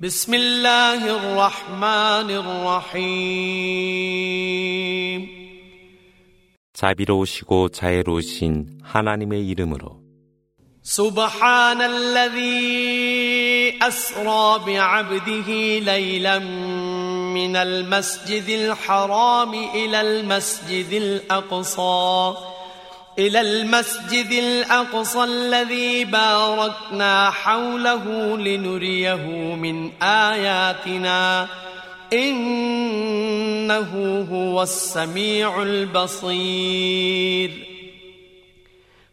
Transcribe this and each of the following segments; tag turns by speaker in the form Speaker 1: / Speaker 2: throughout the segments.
Speaker 1: بسم الله الرحمن الرحيم
Speaker 2: 자비로우시고 자애로우신 하나님의 이름으로
Speaker 1: سبحان الذي أسرى بعبده ليلا من المسجد الحرام إلى المسجد الأقصى إلى المسجد الأقصى الذي باركنا حوله لنريه من آياتنا. إنه هو السميع البصير.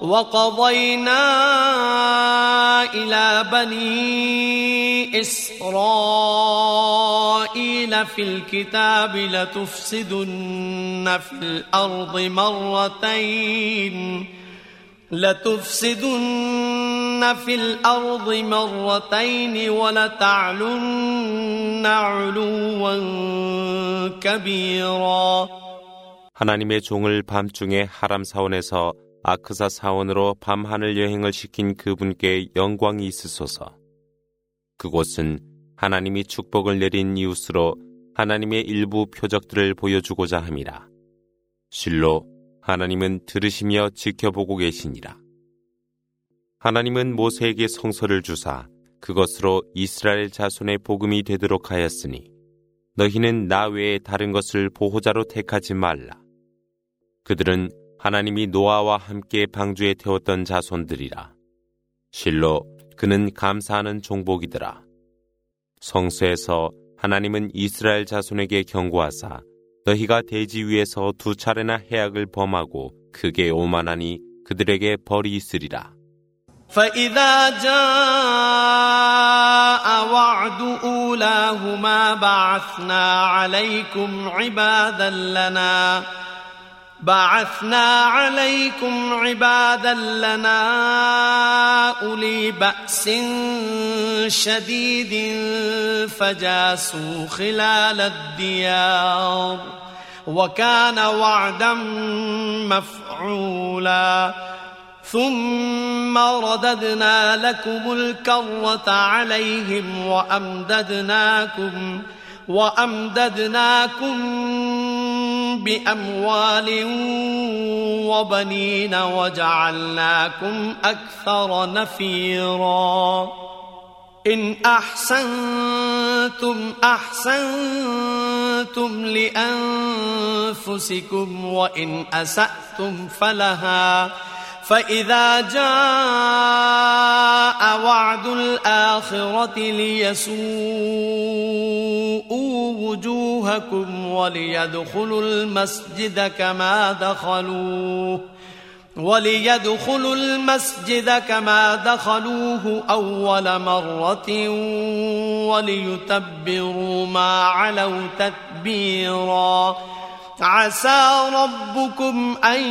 Speaker 1: وقضينا إلى بني إسرائيل في الكتاب لتفسدن في الأرض مرتين لتفسدن في الأرض مرتين ولتعلن علوا كبيرا
Speaker 2: 하나님의 종을 밤중에 하람 사원에서 아크사 사원으로 밤하늘 여행을 시킨 그분께 영광이 있으소서. 그곳은 하나님이 축복을 내린 이웃으로 하나님의 일부 표적들을 보여주고자 함이라. 실로 하나님은 들으시며 지켜보고 계시니라. 하나님은 모세에게 성서를 주사 그것으로 이스라엘 자손의 복음이 되도록 하였으니 너희는 나 외에 다른 것을 보호자로 택하지 말라. 그들은 하나님이 노아와 함께 방주에 태웠던 자손들이라. 실로 그는 감사하는 종복이더라. 성서에서 하나님은 이스라엘 자손에게 경고하사 너희가 대지 위에서 두 차례나 해악을 범하고 크게 오만하니 그들에게 벌이 있으리라.
Speaker 1: فإذا جاء وعد أولاهما بعثنا عليكم عبادا لنا بعثنا عليكم عبادا لنا أولي بأس شديد فجاسوا خلال الديار وكان وعدا مفعولا ثم رددنا لكم الكرة عليهم وأمددناكم وأمددناكم بأموال وبنين وجعلناكم أكثر نفيرا. إن أحسنتم أحسنتم لأنفسكم وإن أسأتم فلها. فإذا جاء وعد الآخرة ليسوءوا وجوهكم وليدخلوا المسجد كما دخلوه وليدخلوا المسجد كما دخلوه أول مرة وليتبروا ما علوا تتبيرا عسى ربكم أن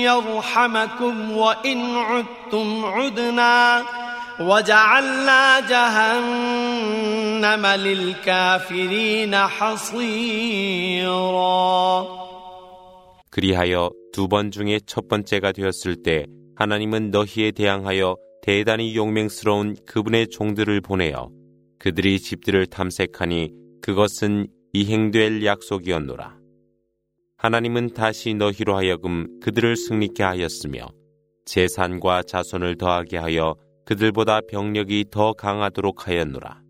Speaker 1: يرحمكم وإن عدتم عدنا وجعلنا جهنم للكافرين حصيرا
Speaker 2: 그리하여 두 번 중에 첫 번째가 되었을 때 하나님은 너희에 대항하여 대단히 용맹스러운 그분의 종들을 보내어 그들이 집들을 탐색하니 그것은 이행될 약속이었노라. 하나님은 다시 너희로 하여금 그들을 승리케 하였으며 재산과 자손을 더하게 하여 그들보다 병력이 더 강하도록 하였노라.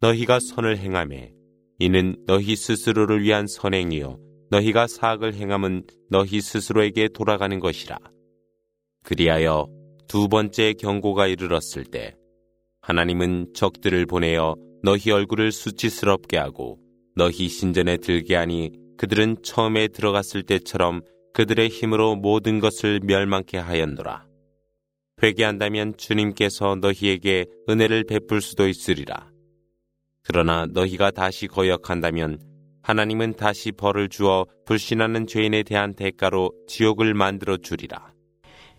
Speaker 2: 너희가 선을 행함에 이는 너희 스스로를 위한 선행이요 너희가 사악을 행함은 너희 스스로에게 돌아가는 것이라. 그리하여 두 번째 경고가 이르렀을 때 하나님은 적들을 보내어 너희 얼굴을 수치스럽게 하고 너희 신전에 들게 하니 그들은 처음에 들어갔을 때처럼 그들의 힘으로 모든 것을 멸망케 하였노라. 회개한다면 주님께서 너희에게 은혜를 베풀 수도 있으리라. 그러나 너희가 다시 거역한다면 하나님은 다시 벌을 주어 불신하는 죄인에 대한 대가로 지옥을 만들어 주리라.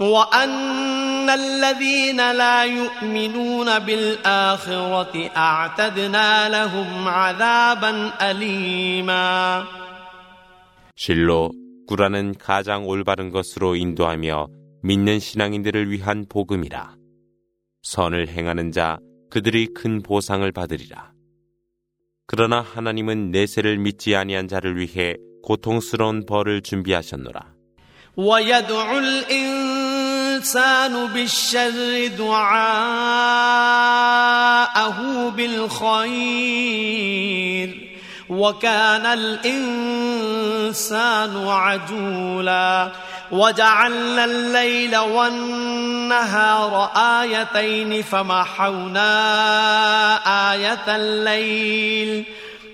Speaker 1: وأن الذين لا يؤمنون بالآخرة أعتدنا لهم عذابا أليما
Speaker 2: 실로 구라는 가장 올바른 것으로 인도하며 믿는 신앙인들을 위한 복음이라. 선을 행하는 자 그들이 큰 보상을 받으리라. 그러나 하나님은 내세를 믿지 아니한 자를 위해 고통스러운 벌을 준비하셨노라.
Speaker 1: الإنسان بالشر دعاءه بالخير وكان الإنسان عجولا وجعلنا الليل والنهار آيتين فمحونا آية الليل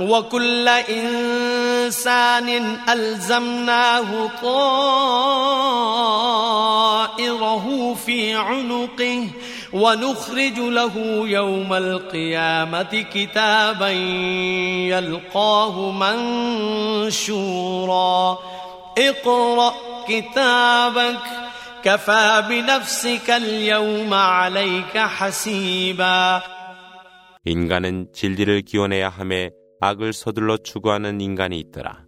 Speaker 1: وكل إنسان ألزمناه طائره في عنقه ونخرج له يوم القيامة كتابا يلقاه منشورا اقرأ كتابك كفى بنفسك اليوم عليك حسيبا
Speaker 2: 인간은 진리를 기원해야 함에 악을 서둘러 추구하는 인간이 있더라.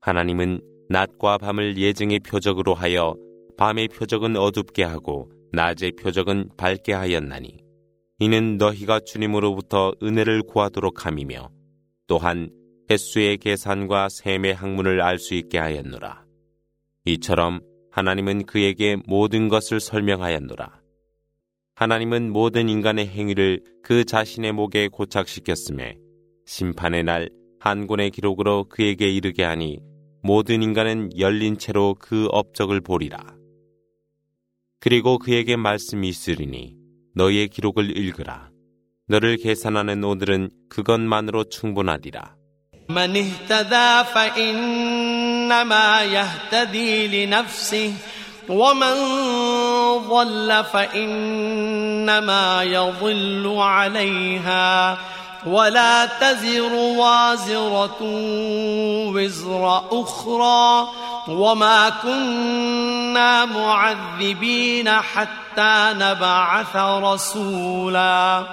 Speaker 2: 하나님은 낮과 밤을 예증의 표적으로 하여 밤의 표적은 어둡게 하고 낮의 표적은 밝게 하였나니 이는 너희가 주님으로부터 은혜를 구하도록 함이며 또한 횟수의 계산과 셈의 학문을 알 수 있게 하였노라. 이처럼 하나님은 그에게 모든 것을 설명하였노라. 하나님은 모든 인간의 행위를 그 자신의 목에 고착시켰음에 심판의 날 한 권의 기록으로 그에게 이르게 하니 모든 인간은 열린 채로 그 업적을 보리라. 그리고 그에게 말씀이 있으리니 너희의 기록을 읽으라. 너를 계산하는 오늘은 그것만으로 충분하리라.
Speaker 1: من اهتدى فإنما يهتدي لنفسه ومن ضل فإنما يضل عليها ولا تزر وازرة وزر أخرى وما كنا معذبين حتى نبعث رسولا.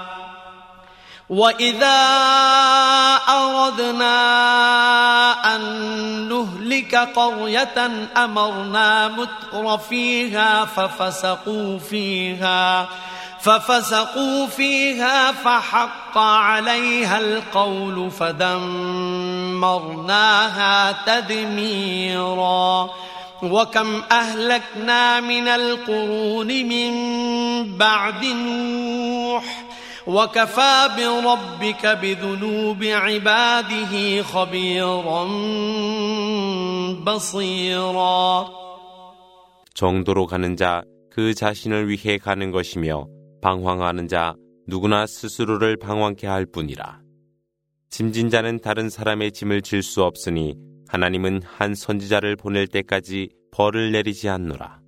Speaker 1: وإذا أردنا أن نهلك قرية أمرنا متر فيها ففسقوا فيها. ففسقوا فيها فحق عليها القول فدمرناها تدميرا وكم أهلكنا من القرون من بعد نوح وكفى بربك بذنوب عباده خبيرا بصيرا
Speaker 2: 정도로 가는 자 그 자신을 위해 가는 것이며 방황하는 자 누구나 스스로를 방황케 할 뿐이라. 짐진 자는 다른 사람의 짐을 질 수 없으니 하나님은 한 선지자를 보낼 때까지 벌을 내리지 않노라.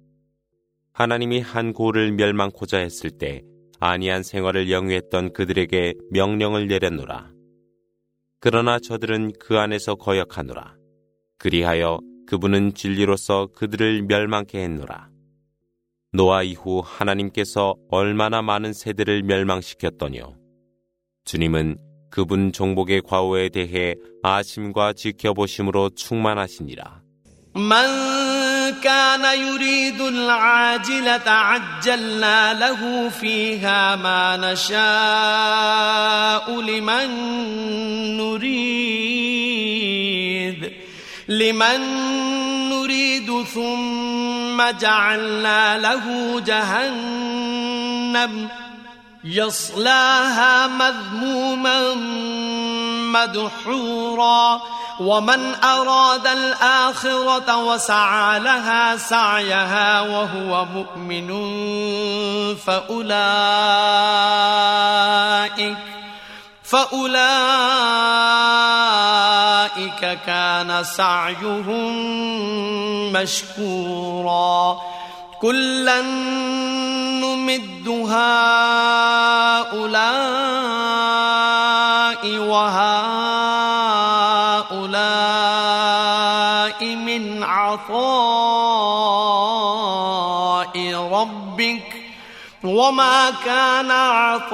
Speaker 2: 하나님이 한 고를 멸망코자 했을 때 안이한 생활을 영위했던 그들에게 명령을 내렸노라. 그러나 저들은 그 안에서 거역하노라. 그리하여 그분은 진리로서 그들을 멸망케 했노라. 노아 이후 하나님께서 얼마나 많은 세대를 멸망시켰더뇨. 주님은 그분 종복의 과오에 대해 아심과 지켜보심으로 충만하시니라.
Speaker 1: كان يريد العاجلة عجلنا له فيها ما نشاء لمن نريد لمن نريد ثم جعلنا له جهنم يصلاها مذموما مدحورا ومن أراد الآخرة وسعى لها سعيها وهو مؤمن فأولئك فأولئك كان سعيهم مشكورا. كلا نمد هؤلاء وهؤلاء من عطاء ربك. وما كان عطاء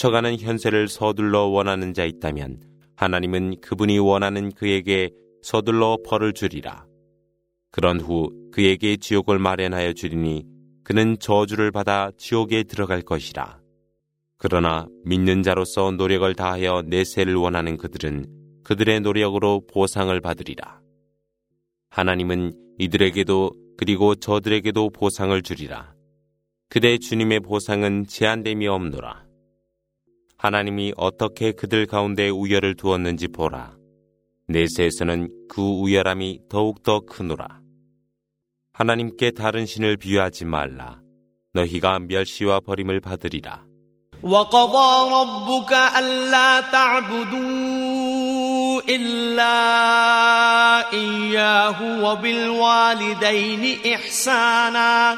Speaker 2: 스쳐가는 현세를 서둘러 원하는 자 있다면 하나님은 그분이 원하는 그에게 서둘러 벌을 주리라. 그런 후 그에게 지옥을 마련하여 주리니 그는 저주를 받아 지옥에 들어갈 것이라. 그러나 믿는 자로서 노력을 다하여 내세를 원하는 그들은 그들의 노력으로 보상을 받으리라. 하나님은 이들에게도 그리고 저들에게도 보상을 주리라. 그대 주님의 보상은 제한됨이 없노라. 하나님이 어떻게 그들 가운데 우열을 두었는지 보라. 내세에서는 그 우열함이 더욱더 크노라. 하나님께 다른 신을 비유하지 말라. 너희가 멸시와 버림을 받으리라.
Speaker 1: وقضى ربك ألا تعبدوا إلا إياه وبالوالدين إحسانا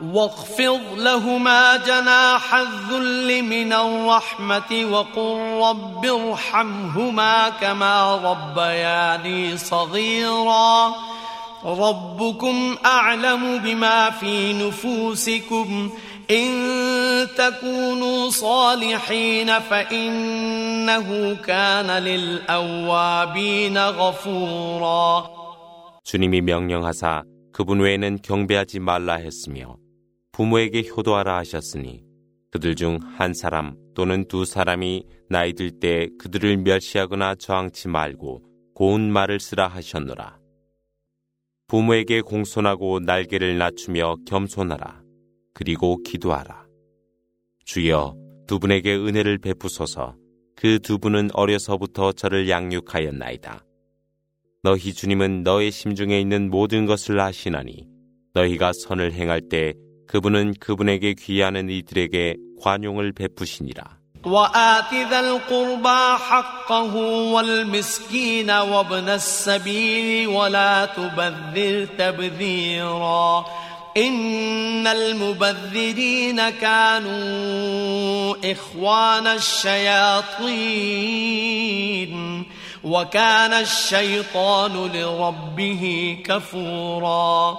Speaker 1: واخفض لهما جناح الذل من الرحمة وقل رب ارحمهما كما ربياني صغيرا ربكم أعلم بما في نفوسكم إن تكونوا صالحين فإنه كان للأوابين غفورا
Speaker 2: 주님이 명령하사 그분 외에는 경배하지 말라 했으며 부모에게 효도하라 하셨으니 그들 중 한 사람 또는 두 사람이 나이 들 때 그들을 멸시하거나 저항치 말고 고운 말을 쓰라 하셨노라. 부모에게 공손하고 날개를 낮추며 겸손하라. 그리고 기도하라. 주여 두 분에게 은혜를 베푸소서 그 두 분은 어려서부터 저를 양육하였나이다. 너희 주님은 너의 심중에 있는 모든 것을 아시나니 너희가 선을 행할 때 그분은 그분에게 귀하는 이들에게 관용을 베푸시니라.
Speaker 1: وآت ذا القربى حقه والمسكين وابن السبيل ولا تبذر تبذيرا إن المبذرين كانوا إخوان الشياطين وكان الشيطان لربه كفورا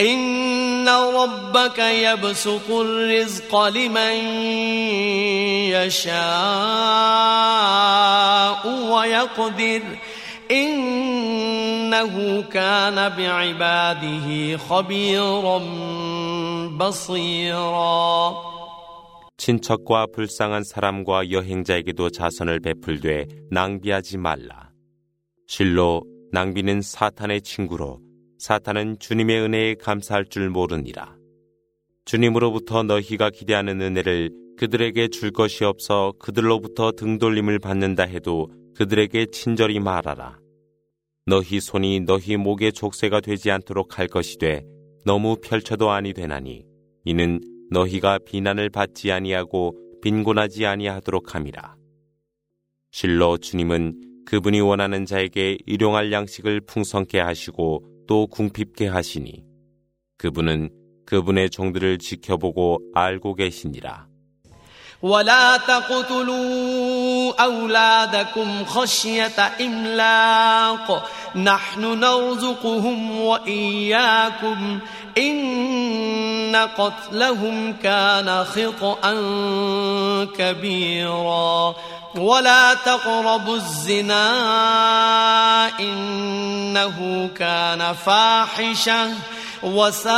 Speaker 1: إن ربك يبسط الرزق لمن يشاء ويقدر إنه كان بعباده خبيرا بصيرا
Speaker 2: 친척과 불쌍한 사람과 여행자에게도 자선을 베풀되 낭비하지 말라. 실로 낭비는 사탄의 친구로 사탄은 주님의 은혜에 감사할 줄 모르니라. 주님으로부터 너희가 기대하는 은혜를 그들에게 줄 것이 없어 그들로부터 등돌림을 받는다 해도 그들에게 친절히 말하라. 너희 손이 너희 목의 족쇄가 되지 않도록 할 것이되 너무 펼쳐도 아니 되나니 이는 너희가 비난을 받지 아니하고 빈곤하지 아니하도록 함이라. 실로 주님은 그분이 원하는 자에게 일용할 양식을 풍성케 하시고 또 궁핍게 하시니 그분은 그분의 종들을 지켜보고 알고 계시니라.
Speaker 1: ولا تقتلوا أولادكم خشية إملاق نحن نرزقهم وإياكم إن قتلهم كان خطأ كبيرا ولا تقربوا الزنا إنه كان فاحشة وساء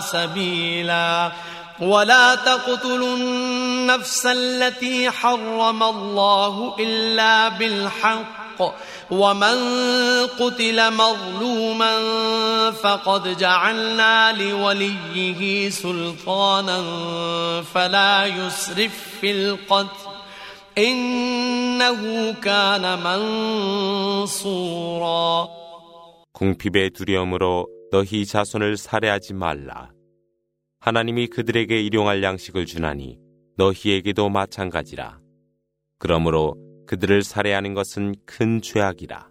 Speaker 1: سبيلا ولا تقتلوا النفس التي حرم الله إلا بالحق ومن قتل مظلوما فقد جعلنا لوليه سلطانا فلا يسرف في القتل إنه كان منصورا
Speaker 2: 궁핍의 두려움으로 너희 자손을 살해하지 말라. 하나님이 그들에게 일용할 양식을 주나니 너희에게도 마찬가지라. 그러므로 그들을 살해하는 것은 큰 죄악이라.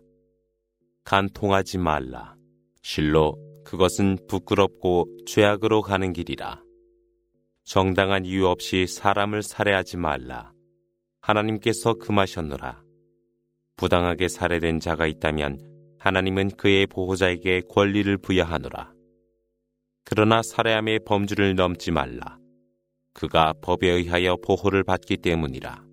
Speaker 2: 간통하지 말라. 실로 그것은 부끄럽고 죄악으로 가는 길이라. 정당한 이유 없이 사람을 살해하지 말라. 하나님께서 금하셨노라. 부당하게 살해된 자가 있다면 하나님은 그의 보호자에게 권리를 부여하노라. 그러나 살해함의 범주를 넘지 말라. 그가 법에 의하여 보호를 받기 때문이라.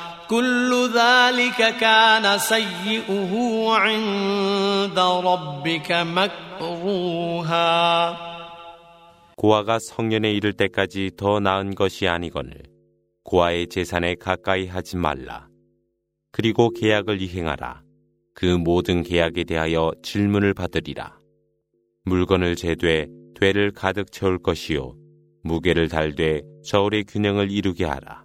Speaker 1: كل ذلك كان سيئه عند ربك مكروها
Speaker 2: 고아가 성년에 이를 때까지 더 나은 것이 아니거늘 고아의 재산에 가까이 하지 말라. 그리고 계약을 이행하라. 그 모든 계약에 대하여 질문을 받으리라. 물건을 재되 되를 가득 채울 것이요 무게를 달되 저울의 균형을 이루게 하라.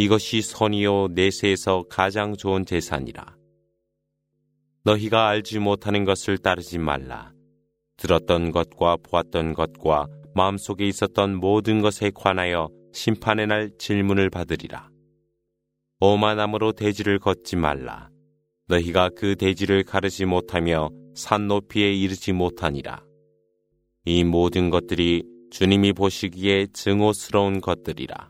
Speaker 2: 이것이 선이요 내세에서 가장 좋은 재산이라. 너희가 알지 못하는 것을 따르지 말라. 들었던 것과 보았던 것과 마음속에 있었던 모든 것에 관하여 심판의 날 질문을 받으리라. 오만함으로 대지를 걷지 말라. 너희가 그 대지를 가르지 못하며 산 높이에 이르지 못하니라. 이 모든 것들이 주님이 보시기에 증오스러운 것들이라.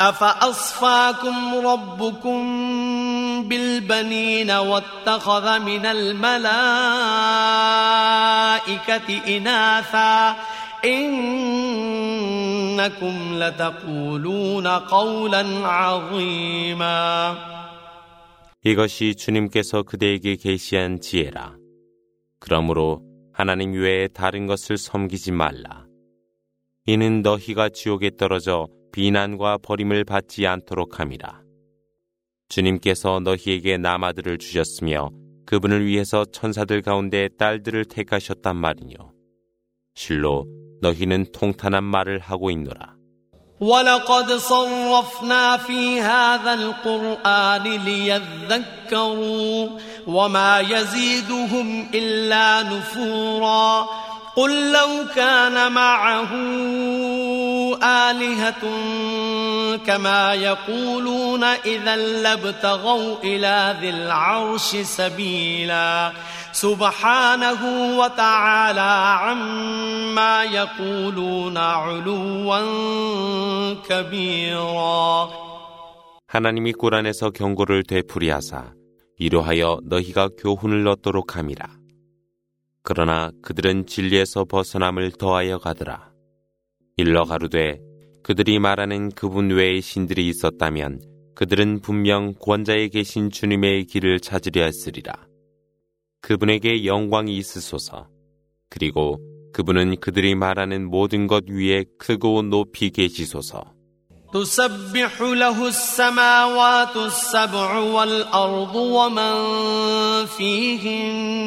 Speaker 1: أفأصفاكم ربكم بالبنين واتخذ من الملائكة إناثا إنكم لتقولون قولا عظيما
Speaker 2: 이것이 주님께서 그대에게 계시한 지혜라. 그러므로 하나님 외에 다른 것을 섬기지 말라. 이는 너희가 지옥에 떨어져 비난과 버림을 받지 않도록 함이라. 주님께서 너희에게 남아들을 주셨으며 그분을 위해서 천사들 가운데 딸들을 택하셨단 말이뇨. 실로 너희는 통탄한 말을 하고 있노라.
Speaker 1: ولقد صرفنا في هذا القرآن ليذكروا وما يزيدهم إلا نفورا قل لو كان معه آلهة كما يقولون إذا لابتغوا إلى ذي العرش سبيلا سبحانه وتعالى عما يقولون علوا كبيرا
Speaker 2: 하나님이 꾸란에서 경고를 되풀이하사 이로하여 너희가 교훈을 얻도록 함이라. 그러나 그들은 진리에서 벗어남을 더하여 가더라. 일러 가루되 그들이 말하는 그분 외의 신들이 있었다면 그들은 분명 권자에 계신 주님의 길을 찾으려 했으리라. 그분에게 영광이 있으소서. 그리고 그분은 그들이 말하는 모든 것 위에 크고 높이 계시소서.
Speaker 1: تسبح له السماوات السبع والأرض ومن فيهن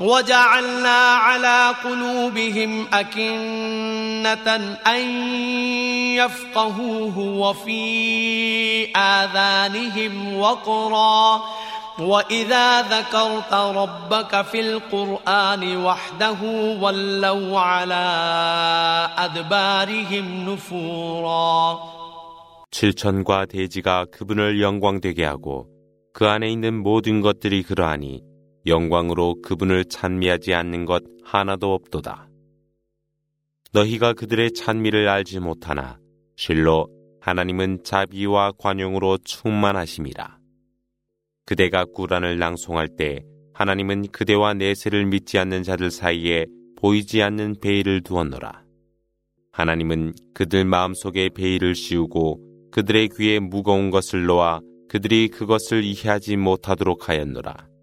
Speaker 1: وجعلنا على قلوبهم أكنة أن يفقهوه وفي آذانهم وقرا وإذا ذكرت ربك في القرآن وحده ولوا على أدبارهم نفورا
Speaker 2: 칠천과 대지가 그분을 영광되게 하고 그 안에 있는 모든 것들이 그러하니 영광으로 그분을 찬미하지 않는 것 하나도 없도다. 너희가 그들의 찬미를 알지 못하나 실로 하나님은 자비와 관용으로 충만하심이라. 그대가 꾸란을 낭송할 때 하나님은 그대와 내세를 믿지 않는 자들 사이에 보이지 않는 베일을 두었노라. 하나님은 그들 마음속에 베일을 씌우고 그들의 귀에 무거운 것을 놓아 그들이 그것을 이해하지 못하도록 하였노라.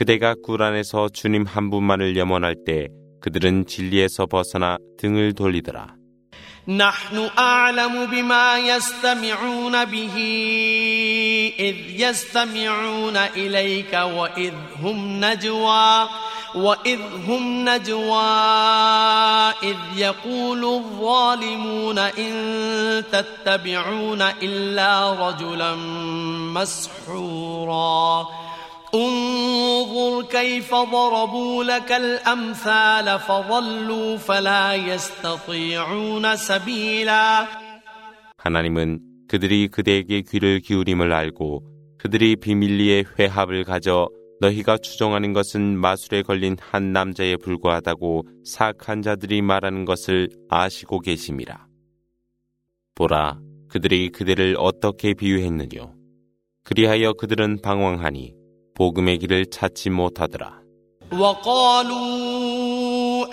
Speaker 2: 그대가 꾸란에서 주님 한 분만을 염원할 때 그들은 진리에서 벗어나 등을 돌리더라.
Speaker 1: نحن أعلم بما يستمعون به إذ يستمعون إليك وإذ هم نجوى وإذ هم نجوى إذ يقول الظالمون إن تتبعون إلا رجلا مسحورا انظر كيف ضربوا لك الأمثال فضلوا فلا يستطيعون سبيلا
Speaker 2: 하나님은 그들이 그대에게 귀를 기울임을 알고 그들이 비밀리에 회합을 가져 너희가 추정하는 것은 마술에 걸린 한 남자에 불과하다고 사악한 자들이 말하는 것을 아시고 계심이라. 보라, 그들이 그대를 어떻게 비유했느뇨. 그리하여 그들은 방황하니 복음의 길을 찾지 못하더라.
Speaker 1: وقالوا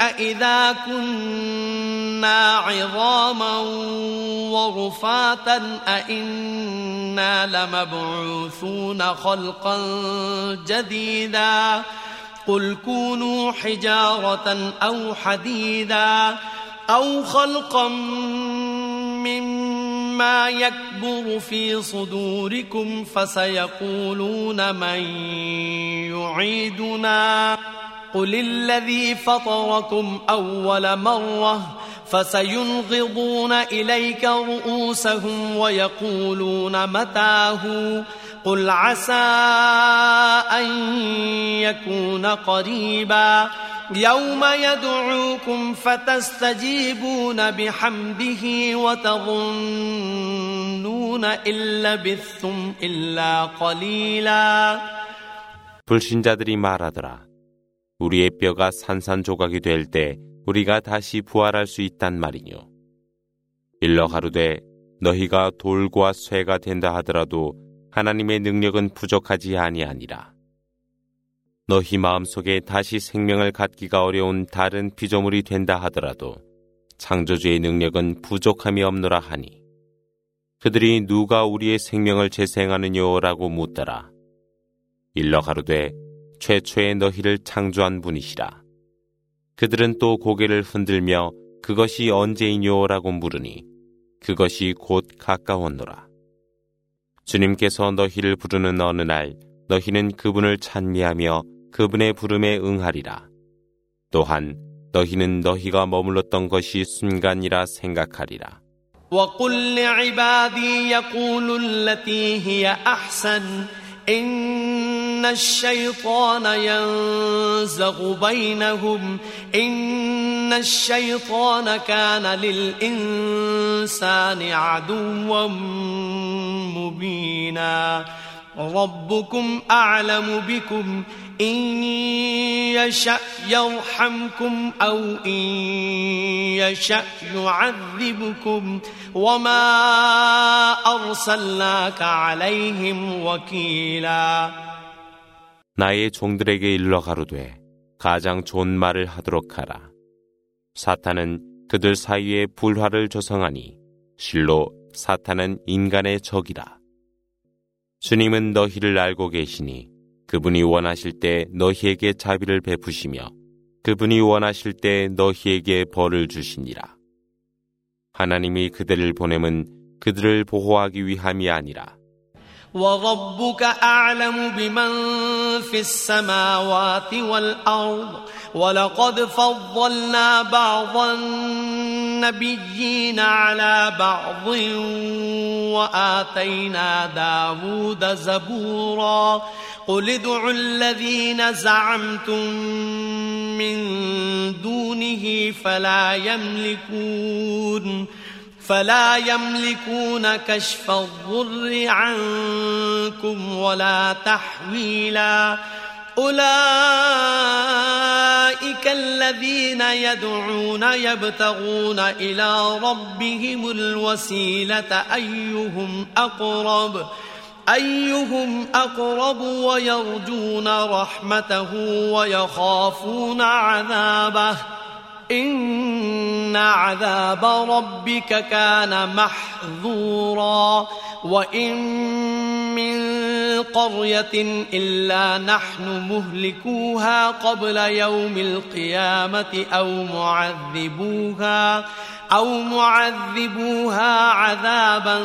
Speaker 1: أإذا كنا عظاما ورفاتا أإنا لمبعوثون خلقا جديدا قل كونوا حجارة أو حديدا أو خلقا مما يكبر في صدوركم فسيقولون من يعيدنا. قل الذي فطركم أول مرة فسينغضون إليك رؤوسهم ويقولون متاه. قل عسى أن يكون قريبا يوم يدعوكم فتستجيبون بحمده وتظنون إن لبثتم إلا قليلا
Speaker 2: 불신자들이 말하더라. 우리의 뼈가 산산조각이 될 때 우리가 다시 부활할 수 있단 말이뇨. 일러 가루되 너희가 돌과 쇠가 된다 하더라도 하나님의 능력은 부족하지 아니하니라. 너희 마음속에 다시 생명을 갖기가 어려운 다른 피조물이 된다 하더라도 창조주의 능력은 부족함이 없노라 하니 그들이 누가 우리의 생명을 재생하느냐라고 묻더라. 일러 가로되 최초의 너희를 창조한 분이시라. 그들은 또 고개를 흔들며 그것이 언제이뇨라고 물으니 그것이 곧 가까웠노라. 주님께서 너희를 부르는 어느 날 너희는 그분을 찬미하며 그분의 부름에 응하리라. 또한 너희는 너희가 머물렀던 것이 순간이라 생각하리라.
Speaker 1: وقل لعبادي يقولوا التي هي أحسن إن الشيطان ينزغ بينهم إن الشيطان كان للإنسان عدوا مبينا. ربكم أعلم بكم إن يشأ يرحمكم أو إن يشأ يعذبكم. وما أرسلناك عليهم وكيلا.
Speaker 2: 나의 종들에게 일러 가로되 가장 좋은 말을 하도록 하라. 사탄은 그들 사이에 불화를 조성하니 실로 사탄은 인간의 적이라. 주님은 너희를 알고 계시니 그분이 원하실 때 너희에게 자비를 베푸시며 그분이 원하실 때 너희에게 벌을 주시니라. 하나님이 그들을 보냄은 그들을 보호하기 위함이 아니라
Speaker 1: وربك أعلم بمن في السماوات والأرض ولقد فضلنا بعض النبيين على بعض وآتينا داود زبورا قل ادعوا الذين زعمتم من دونه فلا يملكون فلا يملكون كشف الضر عنكم ولا تحويلا. أولئك الذين يدعون يبتغون إلى ربهم الوسيلة أيهم أقرب أيهم أقرب ويرجون رحمته ويخافون عذابه. إن عذاب ربك كان محذورا وإن من قرية إلا نحن مهلكوها قبل يوم القيامة أو معذبوها أو معذبوها عذابا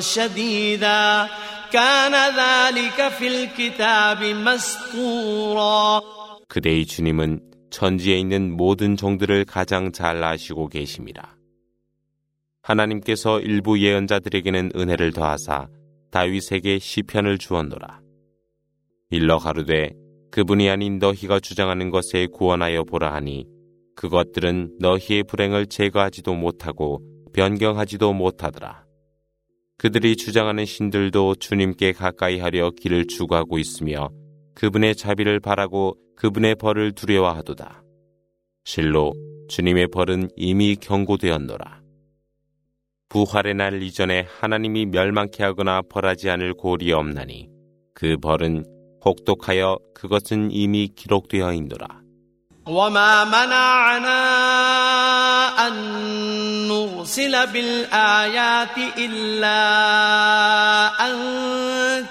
Speaker 1: شديدا كان ذلك في الكتاب مسطورا
Speaker 2: 그대의 주님은 천지에 있는 모든 종들을 가장 잘 아시고 계십니다. 하나님께서 일부 예언자들에게는 은혜를 더하사 다윗에게 시편을 주었노라. 일러 가루되 그분이 아닌 너희가 주장하는 것에 구원하여 보라 하니 그것들은 너희의 불행을 제거하지도 못하고 변경하지도 못하더라. 그들이 주장하는 신들도 주님께 가까이 하려 길을 추구하고 있으며 그분의 자비를 바라고 그분의 벌을 두려워하도다. 실로 주님의 벌은 이미 경고되었노라. 부활의 날 이전에 하나님이 멸망케 하거나 벌하지 않을 골이 없나니 그 벌은 혹독하여 그것은 이미 기록되어 있노라.
Speaker 1: وما منعنا أن نرسل بالآيات إلا أن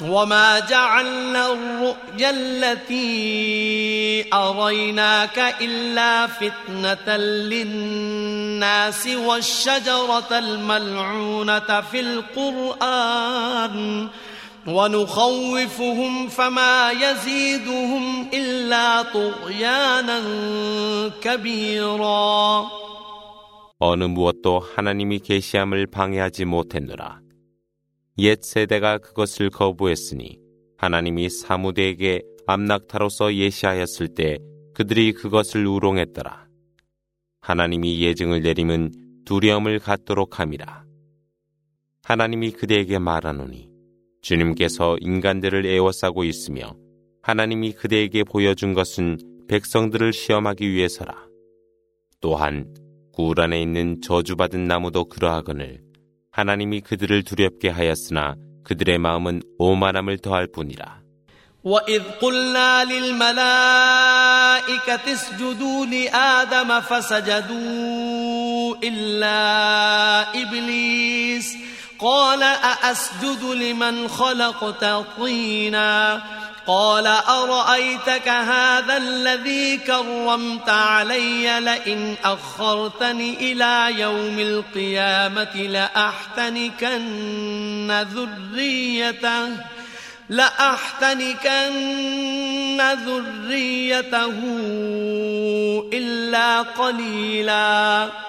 Speaker 1: وما جعلنا الرؤيا التي أريناك إلا فتنة للناس والشجرة الملعونة في القرآن ونخوفهم فما يزيدهم إلا طغيانا كبيرا
Speaker 2: 어느 무엇도 하나님이 계시함을 방해하지 못했노라. 옛 세대가 그것을 거부했으니 하나님이 사무대에게 암낙타로서 예시하였을 때 그들이 그것을 우롱했더라. 하나님이 예증을 내림은 두려움을 갖도록 함이라. 하나님이 그대에게 말하노니 주님께서 인간들을 애워싸고 있으며 하나님이 그대에게 보여준 것은 백성들을 시험하기 위해서라. 또한 굴 안에 있는 저주받은 나무도 그러하거늘 하나님이 그들을 두렵게 하였으나 그들의 마음은 오만함을 더할 뿐이라.
Speaker 1: وإذ قلنا للملائكة اسجدوا لآدم فسجدوا إلا إبليس قال أأسجد لمن خلقت طينا قال أرأيتك هذا الذي كرمت علي لئن أخرتني إلى يوم القيامة لأحتنكن ذريته لأحتنكن ذريته إلا قليلاً.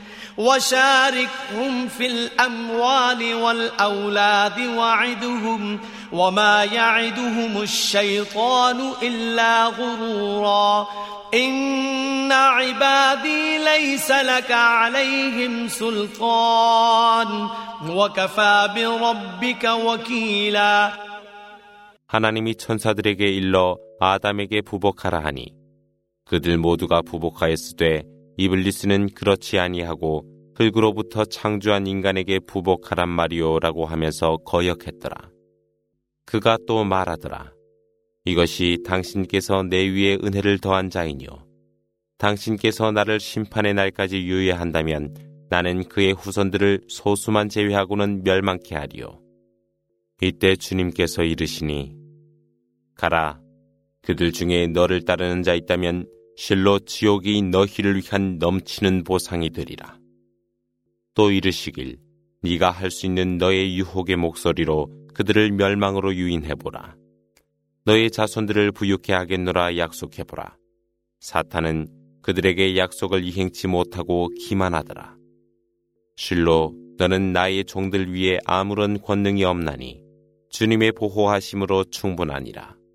Speaker 1: وشاركهم في الأموال والأولاد وعدهم وما يعدهم الشيطان إلا غرورا إن عبادي ليس لك عليهم سلطان وكفى بربك وكيلا
Speaker 2: 하나님이 천사들에게 일러 아담에게 부복하라 하니 그들 모두가 부복하였으되 이블리스는 그렇지 아니하고 흙으로부터 창조한 인간에게 부복하란 말이오라고 하면서 거역했더라. 그가 또 말하더라. 이것이 당신께서 내 위에 은혜를 더한 자이뇨. 당신께서 나를 심판의 날까지 유예한다면 나는 그의 후손들을 소수만 제외하고는 멸망케 하리요. 이때 주님께서 이르시니 가라. 그들 중에 너를 따르는 자 있다면 실로 지옥이 너희를 위한 넘치는 보상이 되리라. 또 이르시길 네가 할 수 있는 너의 유혹의 목소리로 그들을 멸망으로 유인해보라. 너의 자손들을 부유케 하겠노라 약속해보라. 사탄은 그들에게 약속을 이행치 못하고 기만하더라. 실로 너는 나의 종들 위에 아무런 권능이 없나니 주님의 보호하심으로 충분하니라.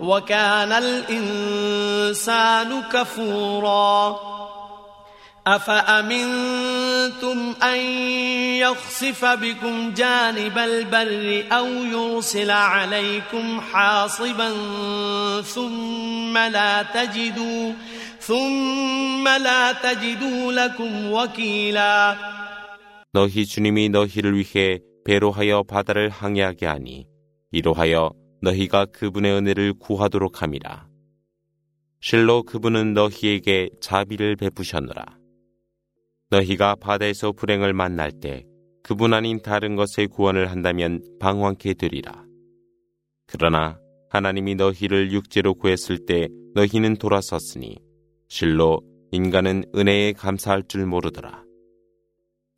Speaker 1: وكان الإنسان كفورا أفأمنتم أن يخسف بكم جانب البر أو يرسل عليكم حاصبا ثم لا تجدوا ثم لا تجدوا لكم وكيلا
Speaker 2: 너희 주님이 너희를 위해 배로 하여 바다를 항해하게 하니 이로하여 너희가 그분의 은혜를 구하도록 함이라. 실로 그분은 너희에게 자비를 베푸셨노라. 너희가 바다에서 불행을 만날 때 그분 아닌 다른 것에 구원을 한다면 방황케 되리라. 그러나 하나님이 너희를 육체로 구했을 때 너희는 돌아섰으니 실로 인간은 은혜에 감사할 줄 모르더라.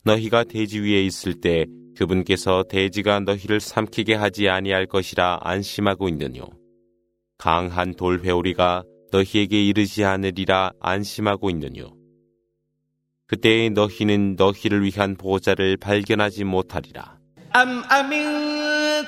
Speaker 2: 너희가 대지 위에 있을 때 그분께서 대지가 너희를 삼키게 하지 아니할 것이라 안심하고 있느뇨. 강한 돌회오리가 너희에게 이르지 않으리라 안심하고 있느뇨. 그때에 너희는 너희를 위한 보호자를 발견하지 못하리라.
Speaker 1: أم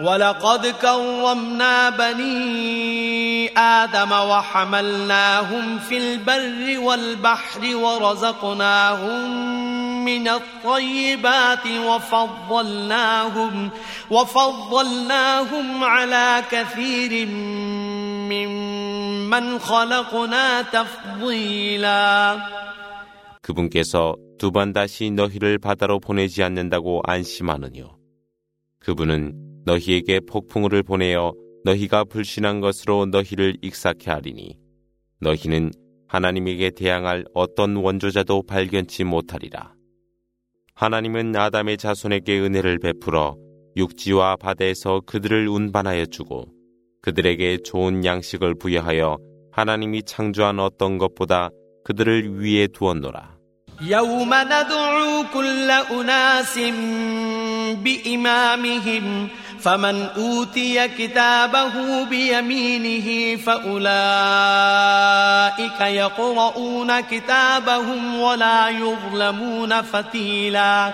Speaker 1: ولقد كرمنا بني آدم وحملناهم في البر والبحر ورزقناهم من الطيبات وفضلناهم وفضلناهم على كثير ممن خلقنا تفضيلا
Speaker 2: 그분께서 두 번 다시 너희를 바다로 보내지 않는다고 안심하느뇨. 그분은 너희에게 폭풍우를 보내어 너희가 불신한 것으로 너희를 익사케 하리니 너희는 하나님에게 대항할 어떤 원조자도 발견치 못하리라. 하나님은 아담의 자손에게 은혜를 베풀어 육지와 바다에서 그들을 운반하여 주고 그들에게 좋은 양식을 부여하여 하나님이 창조한 어떤 것보다 그들을 위에 두었노라.
Speaker 1: يوم ندعو كل أناس بإمامهم فمن أوتي كتابه بيمينه فأولئك يقرؤون كتابهم ولا يظلمون فتيلاً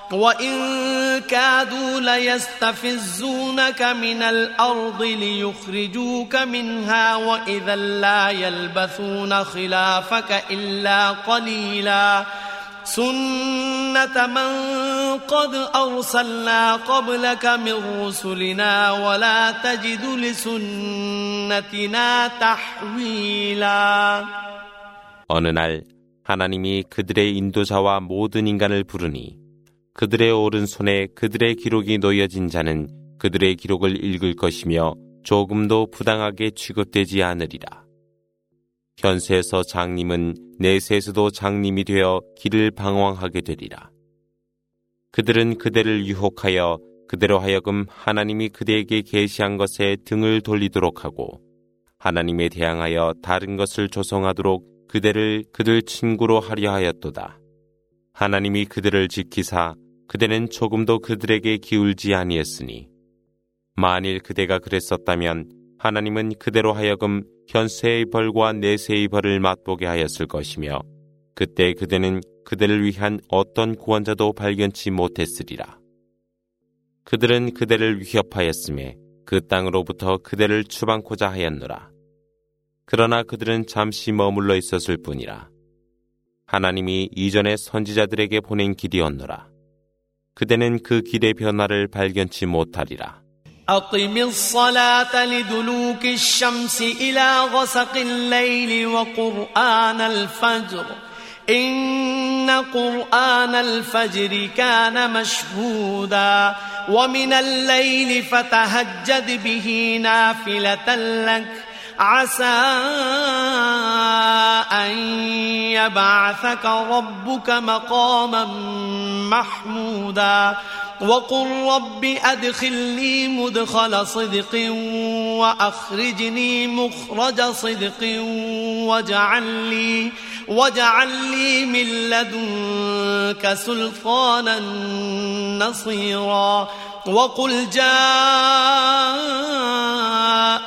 Speaker 1: وإن كادوا ليستفزونك من الأرض ليخرجوك منها وإذا لا يلبثون خلافك إلا قليلا سنة من قد أرسلنا قبلك من رسلنا ولا تجد لسنتنا تحويلا
Speaker 2: 어느 날 하나님이 그들의 인도자와 모든 인간을 부르니 그들의 오른손에 그들의 기록이 놓여진 자는 그들의 기록을 읽을 것이며 조금도 부당하게 취급되지 않으리라. 현세에서 장님은 내세에서도 장님이 되어 길을 방황하게 되리라. 그들은 그대를 유혹하여 그대로 하여금 하나님이 그대에게 계시한 것에 등을 돌리도록 하고 하나님에 대항하여 다른 것을 조성하도록 그대를 그들 친구로 하려 하였도다. 하나님이 그들을 지키사 그대는 조금도 그들에게 기울지 아니했으니 만일 그대가 그랬었다면 하나님은 그대로 하여금 현세의 벌과 내세의 벌을 맛보게 하였을 것이며 그때 그대는 그대를 위한 어떤 구원자도 발견치 못했으리라. 그들은 그대를 위협하였음에 그 땅으로부터 그대를 추방코자 하였노라. 그러나 그들은 잠시 머물러 있었을 뿐이라. 하나님이 이전의 선지자들에게 보낸 길이었노라. 그대는 그 길의 변화를 발견치 못하리라.
Speaker 1: أقم الصلاة لدلوك الشمس إلى غسق الليل وقرآن الفجر إن قرآن الفجر كان مشهودا ومن الليل فتهجد به نافلة لك عسى أن يبعثك ربك مقاما محمودا وقل رب أدخلني مدخل صدق وأخرجني مخرج صدق واجعل لي واجعل لي من لدنك سلطانا نصيرا وقل جاء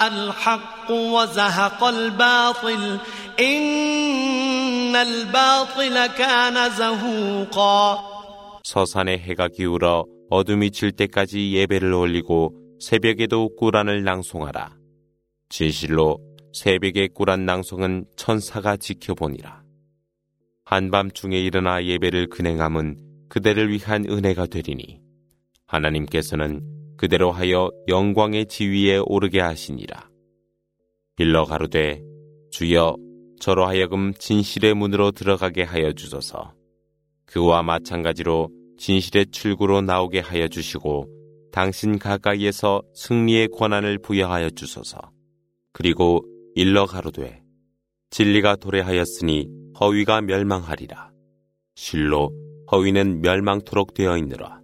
Speaker 1: الحق الحق وزهق الباطل إن الباطل كان زهوقا
Speaker 2: 서산에 해가 기울어 어둠이 질 때까지 예배를 올리고 새벽에도 꾸란을 낭송하라. 진실로 새벽의 꾸란 낭송은 천사가 지켜보니라. 한밤중에 일어나 예배를 근행함은 그대를 위한 은혜가 되리니 하나님께서는 그대로 하여 영광의 지위에 오르게 하시니라. 빌러 가로되 주여 저로 하여금 진실의 문으로 들어가게 하여 주소서. 그와 마찬가지로 진실의 출구로 나오게 하여 주시고 당신 가까이에서 승리의 권한을 부여하여 주소서. 그리고 일러 가로되 진리가 도래하였으니 허위가 멸망하리라. 실로 허위는 멸망토록 되어 있느라.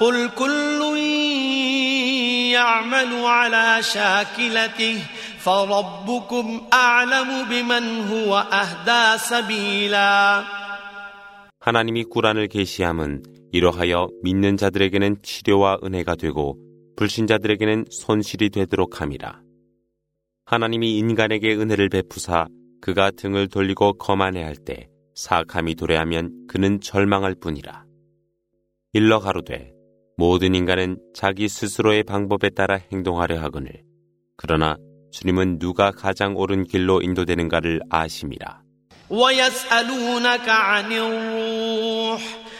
Speaker 1: قل كل يعمل على شاكلته فربكم أعلم بمن هو أهدى سبيلا
Speaker 2: 하나님이 꾸란을 계시함은 이러하여 믿는 자들에게는 치료와 은혜가 되고 불신자들에게는 손실이 되도록 함이라. 하나님이 인간에게 은혜를 베푸사 그가 등을 돌리고 거만해할 때 사악함이 도래하면 그는 절망할 뿐이라. 일러 가로되 모든 인간은 자기 스스로의 방법에 따라 행동하려 하거늘 그러나 주님은 누가 가장 옳은 길로 인도되는가를 아심이라.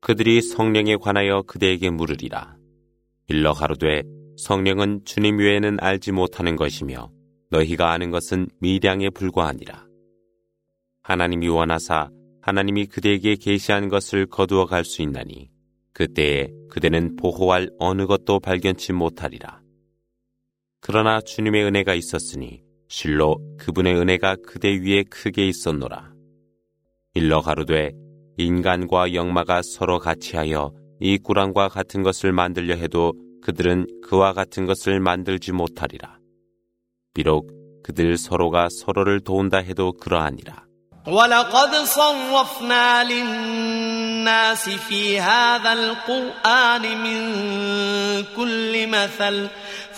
Speaker 2: 그들이 성령에 관하여 그대에게 물으리라. 일러 가로되 성령은 주님 외에는 알지 못하는 것이며 너희가 아는 것은 미량에 불과하니라. 하나님이 원하사 하나님이 그대에게 계시한 것을 거두어 갈 수 있나니 그때에 그대는 보호할 어느 것도 발견치 못하리라. 그러나 주님의 은혜가 있었으니 실로 그분의 은혜가 그대 위에 크게 있었노라. 일러 가로되 인간과 영마가 서로 같이하여 이 꾸란과 같은 것을 만들려 해도 그들은 그와 같은 것을 만들지 못하리라. 비록 그들 서로가 서로를 도운다 해도 그러하니라.
Speaker 1: ولقد صرفنا للناس في هذا القرآن من كل مثل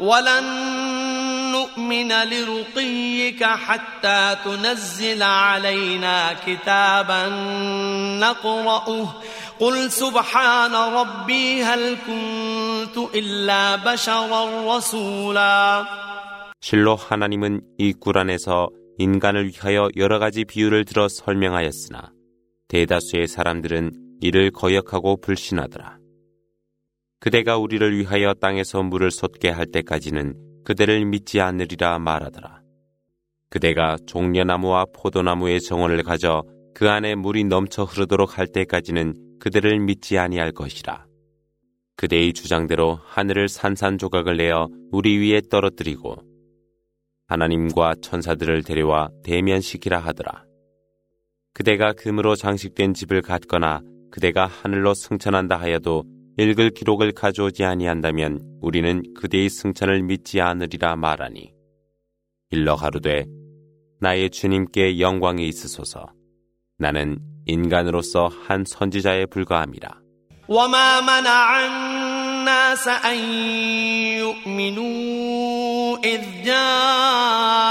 Speaker 1: ولن نؤمن لرقيك حتى تنزل علينا كتابا نقرأه قل سبحان ربي هل كنت إلا بشرا رسولا
Speaker 2: 실로 하나님은 이 구란에서 인간을 위하여 여러 가지 비유를 들어 설명하였으나 대다수의 사람들은 이를 거역하고 불신하더라. 그대가 우리를 위하여 땅에서 물을 솟게 할 때까지는 그대를 믿지 않으리라 말하더라. 그대가 종려나무와 포도나무의 정원을 가져 그 안에 물이 넘쳐 흐르도록 할 때까지는 그대를 믿지 아니할 것이라. 그대의 주장대로 하늘을 산산조각을 내어 우리 위에 떨어뜨리고 하나님과 천사들을 데려와 대면시키라 하더라. 그대가 금으로 장식된 집을 갖거나 그대가 하늘로 승천한다 하여도 읽을 기록을 가져오지 아니한다면 우리는 그대의 승천을 믿지 않으리라 말하니 일러 가로되 나의 주님께 영광이 있으소서 나는 인간으로서 한 선지자에 불과함이라
Speaker 1: وما منع الناس أن يؤمنوا إذ جاءهم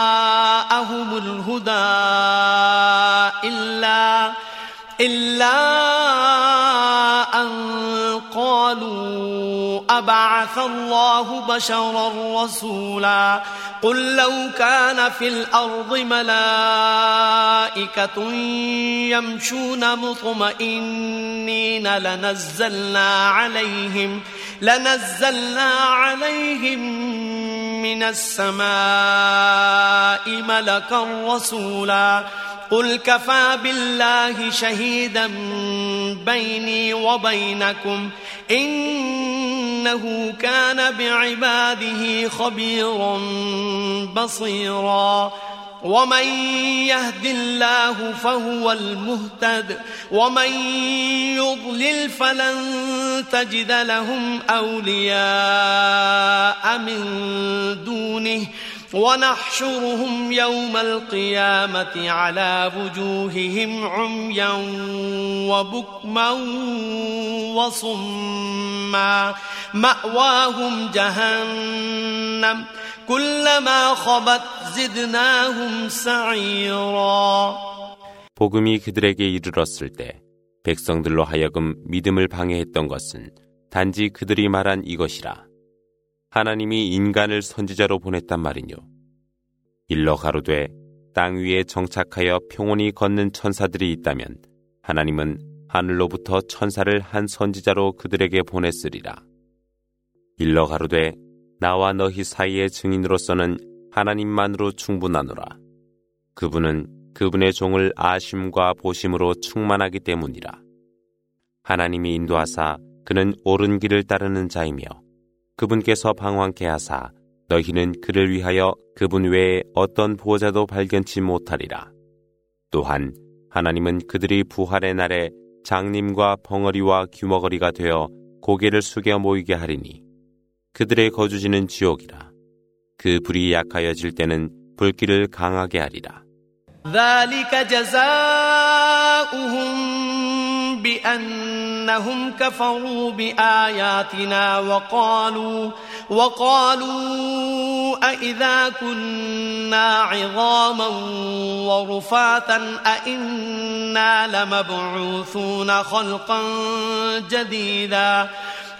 Speaker 1: الهدى إلا إلا أبعث الله بشرا رسولا. قل لو كان في الأرض ملائكة يمشون مطمئنين لنزلنا عليهم لنزلنا عليهم من السماء ملكا رسولا. قل كفى بالله شهيدا بيني وبينكم إنه كان بعباده خبيرا بصيرا ومن يهد الله فهو المهتد ومن يضلل فلن تجد لهم أولياء من دونه ونحشرهم يوم القيامة على وجوههم عميا وبكما وصما مأواهم جهنم كلما خبت زدناهم سعيرا
Speaker 2: 복음이 그들에게 이르렀을 때 백성들로 하여금 믿음을 방해했던 것은 단지 그들이 말한 이것이라. 하나님이 인간을 선지자로 보냈단 말이뇨. 일러 가로되 땅 위에 정착하여 평온히 걷는 천사들이 있다면 하나님은 하늘로부터 천사를 한 선지자로 그들에게 보냈으리라. 일러 가로되 나와 너희 사이의 증인으로서는 하나님만으로 충분하노라. 그분은 그분의 종을 아심과 보심으로 충만하기 때문이라. 하나님이 인도하사 그는 옳은 길을 따르는 자이며 그분께서 방황케 하사 너희는 그를 위하여 그분 외에 어떤 보호자도 발견치 못하리라. 또한 하나님은 그들이 부활의 날에 장님과 벙어리와 규머거리가 되어 고개를 숙여 모이게 하리니 그들의 거주지는 지옥이라. 그 불이 약하여질 때는 불길을 강하게 하리라.
Speaker 1: بأنهم كفروا بآياتنا وقالوا وقالوا أإذا كنا عظاما ورفاتا أإنا لمبعوثون خلقا جديدا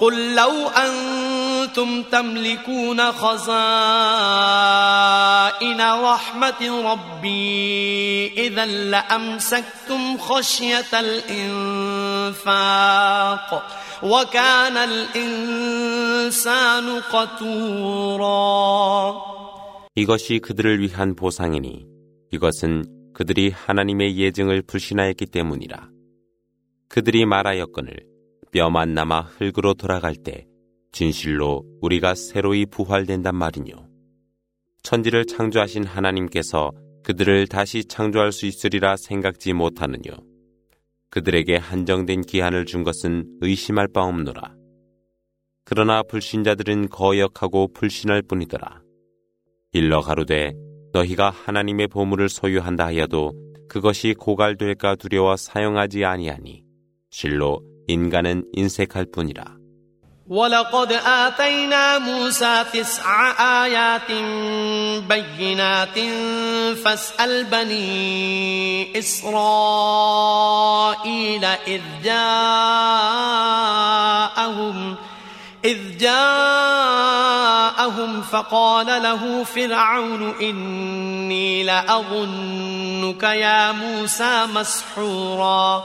Speaker 1: قل لو أنتم تملكون خزائن رحمة ربي إذا لأمسكتم خشية الإنفاق وكان الإنسان قتورا
Speaker 2: 이것이 그들을 위한 보상이니 이것은 그들이 하나님의 예증을 불신하였기 때문이라. 그들이 말하였거늘 뼈만 남아 흙으로 돌아갈 때 진실로 우리가 새로이 부활된단 말이뇨. 천지를 창조하신 하나님께서 그들을 다시 창조할 수 있으리라 생각지 못하느뇨. 그들에게 한정된 기한을 준 것은 의심할 바 없노라. 그러나 불신자들은 거역하고 불신할 뿐이더라. 일러 가로되 너희가 하나님의 보물을 소유한다 하여도 그것이 고갈될까 두려워 사용하지 아니하니 실로 인간은 인색할 뿐이라.
Speaker 1: ولقد آتينا موسى تسع آيات بينات فاسأل بني إسرائيل إذ جاءهم إذ جاءهم فقال له فرعون إني لأظنك يا موسى مسحورا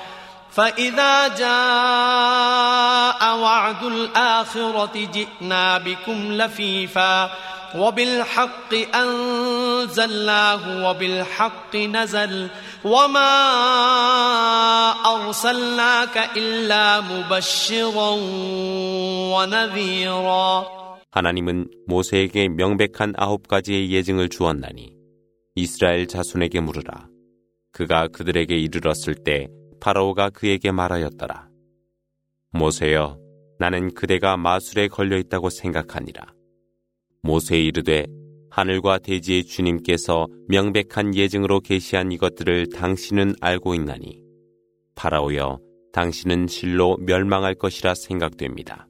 Speaker 1: فإذا جاء وعد الآخرة جئنا بكم لفيفا وبالحق أنزلناه وبالحق نزل وما أرسلناك إلا مبشرا ونذيرا
Speaker 2: 하나님은 모세에게 명백한 아홉 가지의 예증을 주었나니 이스라엘 자손에게 물으라. 그가 그들에게 이르렀을 때 파라오가 그에게 말하였더라. 모세여, 나는 그대가 마술에 걸려 있다고 생각하니라. 모세 이르되 하늘과 대지의 주님께서 명백한 예증으로 계시한 이것들을 당신은 알고 있나니 파라오여 당신은 실로 멸망할 것이라 생각됩니다.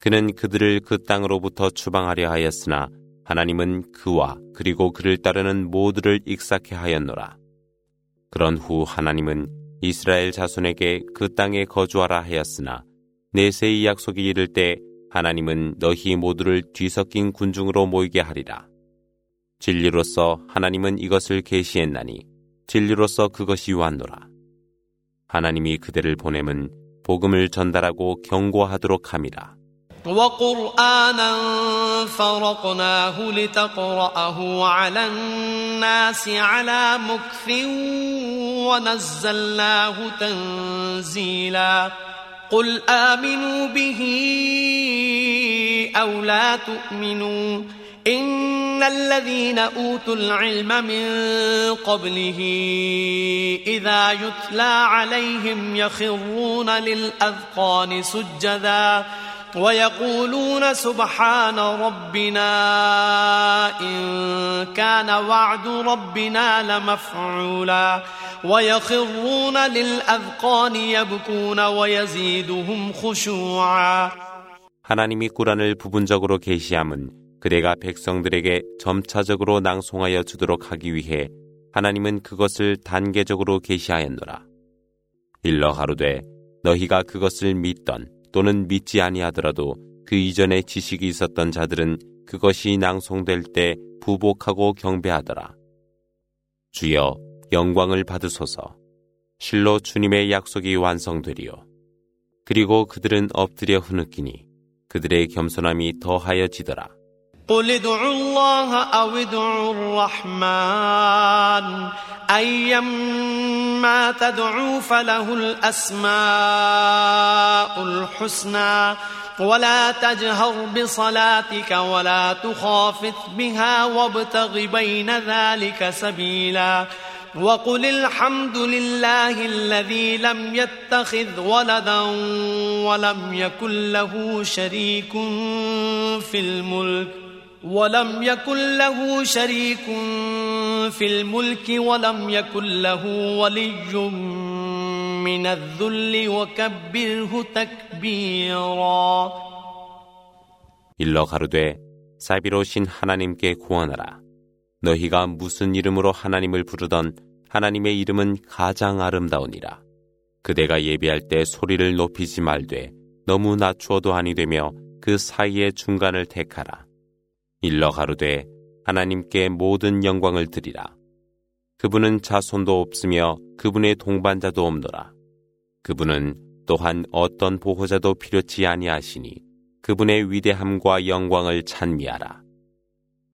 Speaker 2: 그는 그들을 그 땅으로부터 추방하려 하였으나 하나님은 그와 그리고 그를 따르는 모두를 익사케 하였노라. 그런 후 하나님은 이스라엘 자손에게 그 땅에 거주하라 하였으나 내세의 약속이 이를 때 하나님은 너희 모두를 뒤섞인 군중으로 모이게 하리라. 진리로서 하나님은 이것을 계시했나니 진리로서 그것이 왔노라. 하나님이 그대를 보냄은 복음을 전달하고 경고하도록 함이라.
Speaker 1: وقرآنا فرقناه لتقرأه على الناس على مكث ونزلناه تنزيلا. قل آمنوا به أو لا تؤمنوا. إن الذين أوتوا العلم من قبله إذا يتلى عليهم يخرون للأذقان سجداً. ويقولون سبحان ربنا إن كان وعد ربنا لمفعولا ويخرون للأذقان يبكون ويزيدهم خشوعا
Speaker 2: 하나님이 꾸란을 부분적으로 계시함은 그대가 백성들에게 점차적으로 낭송하여 주도록 하기 위해 하나님은 그것을 단계적으로 계시하였노라. 일러 가로되 너희가 그것을 믿던 또는 믿지 아니하더라도 그 이전에 지식이 있었던 자들은 그것이 낭송될 때 부복하고 경배하더라. 주여 영광을 받으소서. 실로 주님의 약속이 완성되리요. 그리고 그들은 엎드려 흐느끼니 그들의 겸손함이 더하여지더라.
Speaker 1: قل ادعوا الله أو ادعوا الرحمن أيما تدعوا فله الأسماء الحسنى ولا تجهر بصلاتك ولا تخافت بها وابتغ بين ذلك سبيلا وقل الحمد لله الذي لم يتخذ ولدا ولم يكن له شريك في الملك ولم يكن له شريك في الملك ولم يكن له ولي من الذل وكبره تكبيرا
Speaker 2: 일러 가로되 사비로신 하나님께 구원하라. 너희가 무슨 이름으로 하나님을 부르던 하나님의 이름은 가장 아름다우니라. 그대가 예비할 때 소리를 높이지 말되 너무 낮추어도 아니 되며 그 사이의 중간을 택하라. 일러 가로되 하나님께 모든 영광을 드리라. 그분은 자손도 없으며 그분의 동반자도 없노라. 그분은 또한 어떤 보호자도 필요치 아니하시니 그분의 위대함과 영광을 찬미하라.